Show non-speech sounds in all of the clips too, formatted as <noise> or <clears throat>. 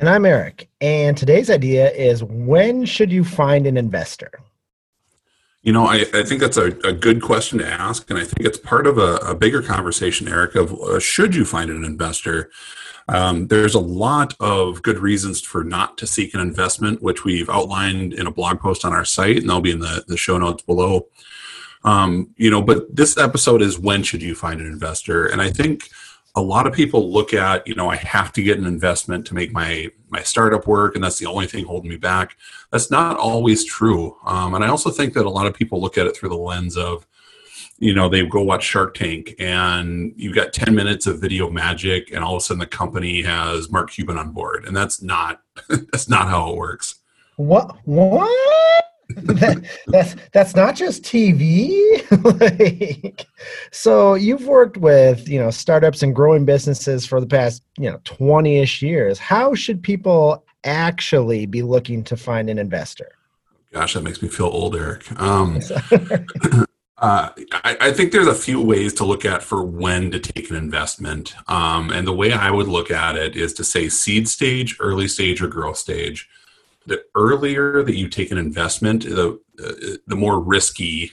And I'm Eric. And today's idea is when should you find an investor? You know, I, I think that's a, a good question to ask. And I think it's part of a, a bigger conversation, Eric, of uh, should you find an investor? Um, there's a lot of good reasons for not to seek an investment, which we've outlined in a blog post on our site, and they'll be in the, the show notes below. Um, you know, but this episode is when should you find an investor? And I think a lot of people look at you know i have to get an investment to make my my startup work and that's the only thing holding me back. That's not always true. Um, and i also think that a lot of people look at it through the lens of you know they go watch shark tank and you've got 10 minutes of video magic and all of a sudden the company has mark cuban on board and that's not <laughs> that's not how it works. What? What that, that's that's not just TV. <laughs> like, so you've worked with you know startups and growing businesses for the past you know twenty ish years. How should people actually be looking to find an investor? Gosh, that makes me feel old, Eric. Um, <laughs> <clears throat> uh, I, I, think there's a few ways to look at for when to take an investment, um, and the way I would look at it is to say seed stage, early stage, or growth stage the earlier that you take an investment, the uh, the more risky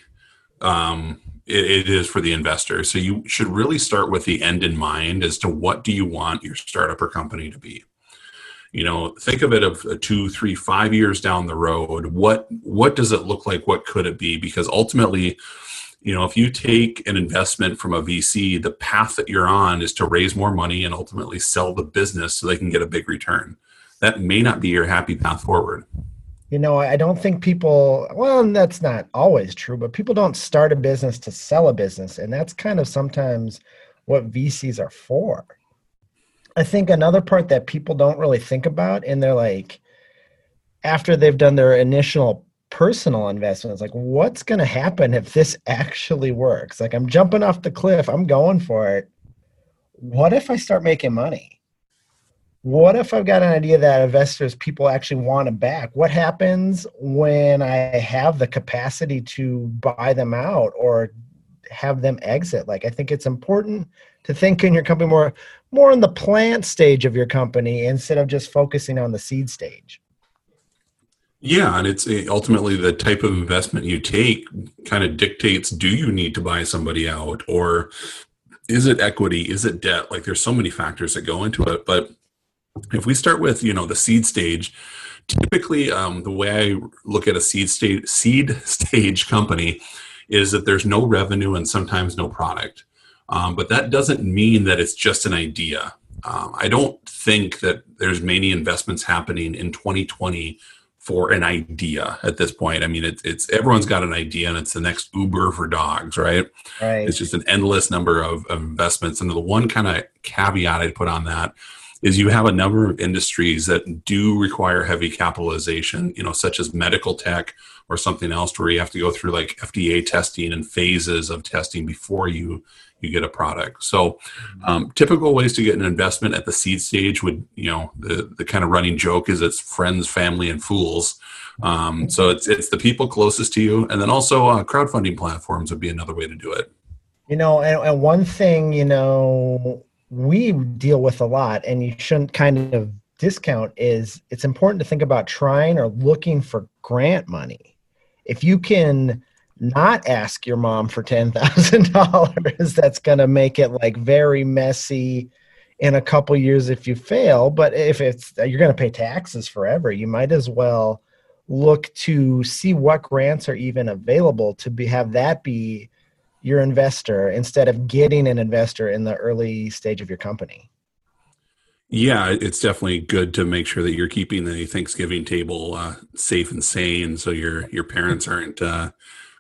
um, it, it is for the investor. So you should really start with the end in mind as to what do you want your startup or company to be. You know, think of it of two, three, five years down the road. What what does it look like? What could it be? Because ultimately, you know, if you take an investment from a VC, the path that you're on is to raise more money and ultimately sell the business so they can get a big return that may not be your happy path forward. You know, I don't think people, well, that's not always true, but people don't start a business to sell a business. And that's kind of sometimes what VCs are for. I think another part that people don't really think about, and they're like, after they've done their initial personal investments, like, what's going to happen if this <laughs> actually works? Like, I'm jumping off the cliff, I'm going for it. What if I start making money? What if I've got an idea that investors, people actually want to back? What happens when I have the capacity to buy them out or have them exit? Like, I think it's important to think in your company more, more in the plant stage of your company instead of just focusing on the seed stage. Yeah, and it's ultimately the type of investment you take kind of dictates do you need to buy somebody out or is it equity? Is it debt? Like, there's so many factors that go into it, but if we start with you know the seed stage typically um, the way i look at a seed stage seed <laughs> stage company is that there's no revenue and sometimes no product. Um, but that doesn't mean that it's just an idea. Um, i don't think that there's many investments happening in 2020 for an idea at this point. I mean it's, it's everyone's got an idea and it's the next uber for dogs right, right. it's just an endless number of, of investments. And the one kind of caveat i'd put on that is you have a number of industries that do require heavy capitalization, you know, such as medical tech or something else where you have to go through like FDA testing and phases of testing before you you get a product. So, um, typical ways to get an investment at the seed stage would, you know, the the kind of running joke is it's friends, family, and fools. Um, so it's it's the people closest to you, and then also uh, crowdfunding platforms would be another way to do it. You know, and, and one thing you know we deal with a lot and you shouldn't kind of discount is it's important to think about trying or looking for grant money. If you can not ask your mom for $10,000 <laughs> that's going to make it like very messy in a couple years if you fail but if it's you're going to pay taxes forever. You might as well look to see what grants are even available to be have that be your investor instead of getting an investor in the early stage of your company. Yeah, it's definitely good to make sure that you're keeping the Thanksgiving table uh, safe and sane, so your your parents aren't uh,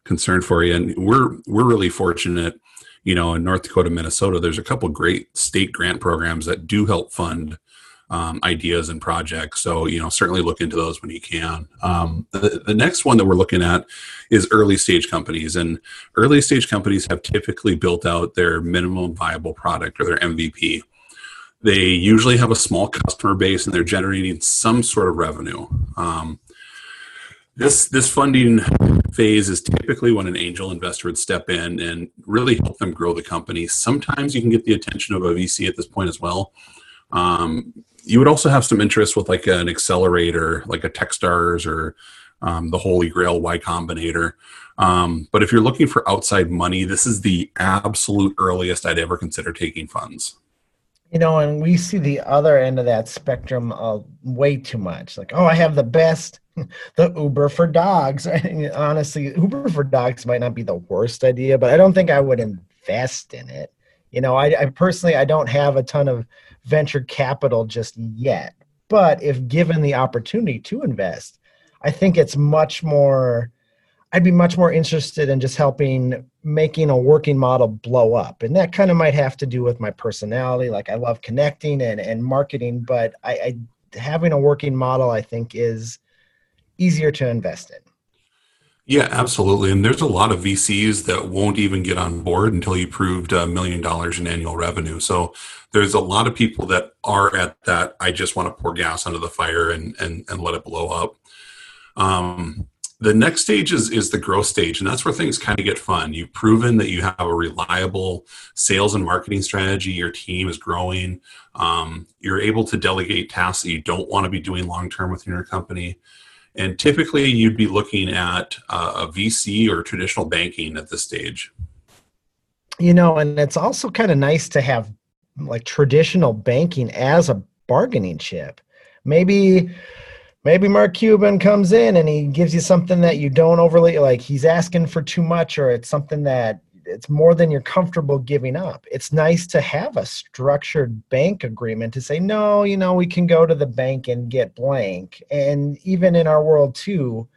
concerned for you. And we're we're really fortunate, you know, in North Dakota, Minnesota. There's a couple great state grant programs that do help fund um, ideas and projects. So, you know, certainly look into those when you can. Um, the, the next one that we're looking at is early stage companies. And early stage companies have typically built out their minimum viable product or their MVP. They usually have a small customer base and they're generating some sort of revenue. Um, this this funding phase is typically when an angel investor would step in and really help them grow the company. Sometimes you can get the attention of a VC at this point as well. Um, you would also have some interest with like an accelerator, like a Techstars or um, the Holy Grail Y Combinator. Um, but if you're looking for outside money, this is the absolute earliest I'd ever consider taking funds. You know, and we see the other end of that spectrum uh, way too much. Like, oh, I have the best, <laughs> the Uber for dogs. <laughs> Honestly, Uber for dogs might not be the worst idea, but I don't think I would invest in it. You know, I, I personally, I don't have a ton of venture capital just yet. But if given the opportunity to invest, I think it's much more, I'd be much more interested in just helping making a working model blow up. And that kind of might have to do with my personality. Like I love connecting and, and marketing, but I, I having a working model, I think, is easier to invest in. Yeah, absolutely. And there's a lot of VCs that won't even get on board until you proved a million dollars in annual revenue. So there's a lot of people that are at that. I just want to pour gas under the fire and and, and let it blow up. Um, the next stage is is the growth stage, and that's where things kind of get fun. You've proven that you have a reliable sales and marketing strategy. Your team is growing. Um, you're able to delegate tasks that you don't want to be doing long term within your company and typically, you'd be looking at uh, a VC or traditional banking at this stage. You know, and it's also kind of nice to have like traditional banking as a bargaining chip. Maybe maybe Mark Cuban comes in and he gives you something that you don't overly like he's asking for too much or it's something that it's more than you're comfortable giving up. It's nice to have a structured bank agreement to say, no, you know, we can go to the bank and get blank. And even in our world too,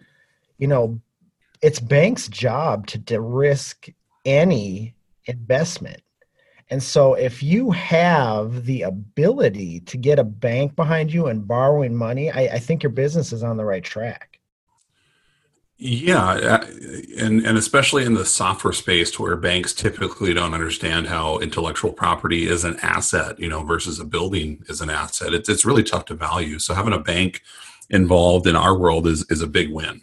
you know, it's bank's job to de-risk any investment. And so if you have the ability to get a bank behind you and borrowing money, I, I think your business is on the right track. Yeah, uh, and and especially in the software space, where banks typically don't understand how intellectual property is an asset, you know, versus a building is an asset. It's it's really tough to value. So having a bank involved in our world is is a big win.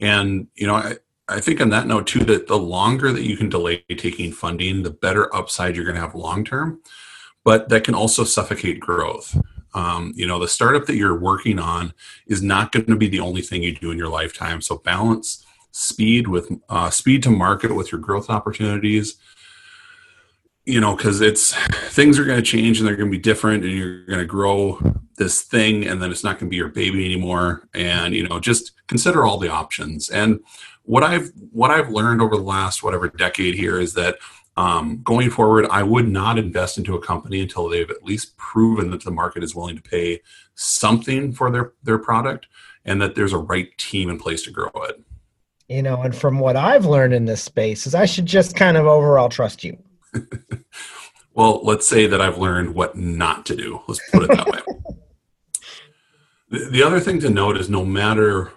And you know, I I think on that note too, that the longer that you can delay taking funding, the better upside you're going to have long term. But that can also suffocate growth. Um, you know, the startup that you're working on is not going to be the only thing you do in your lifetime. So balance speed with uh, speed to market with your growth opportunities. You know, because it's things are going to change and they're going to be different, and you're going to grow this thing, and then it's not going to be your baby anymore. And you know, just consider all the options. And what I've what I've learned over the last whatever decade here is that um, going forward, I would not invest into a company until they've at least proven that the market is willing to pay something for their their product and that there's a right team in place to grow it. You know, and from what I've learned in this space is I should just kind of overall trust you. <laughs> well, let's say that I've learned what not to do. Let's put it that way. <laughs> The, the other thing to note is no matter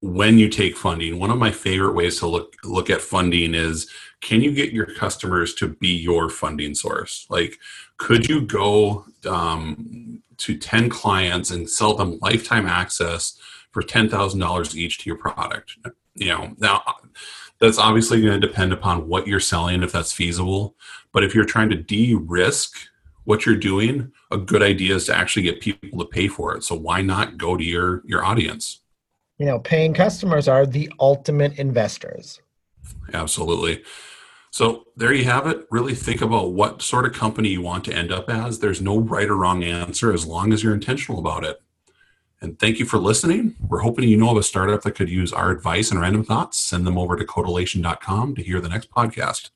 when you take funding, one of my favorite ways to look look at funding is can you get your customers to be your funding source? Like, could you go um, to 10 clients and sell them lifetime access for $10,000 each to your product? You know, now that's obviously going to depend upon what you're selling, if that's feasible. But if you're trying to de risk what you're doing, a good idea is to actually get people to pay for it. So why not go to your, your audience? You know, paying customers are the ultimate investors. Absolutely. So there you have it. Really think about what sort of company you want to end up as. There's no right or wrong answer as long as you're intentional about it. And thank you for listening. We're hoping you know of a startup that could use our advice and random thoughts. Send them over to codelation.com to hear the next podcast.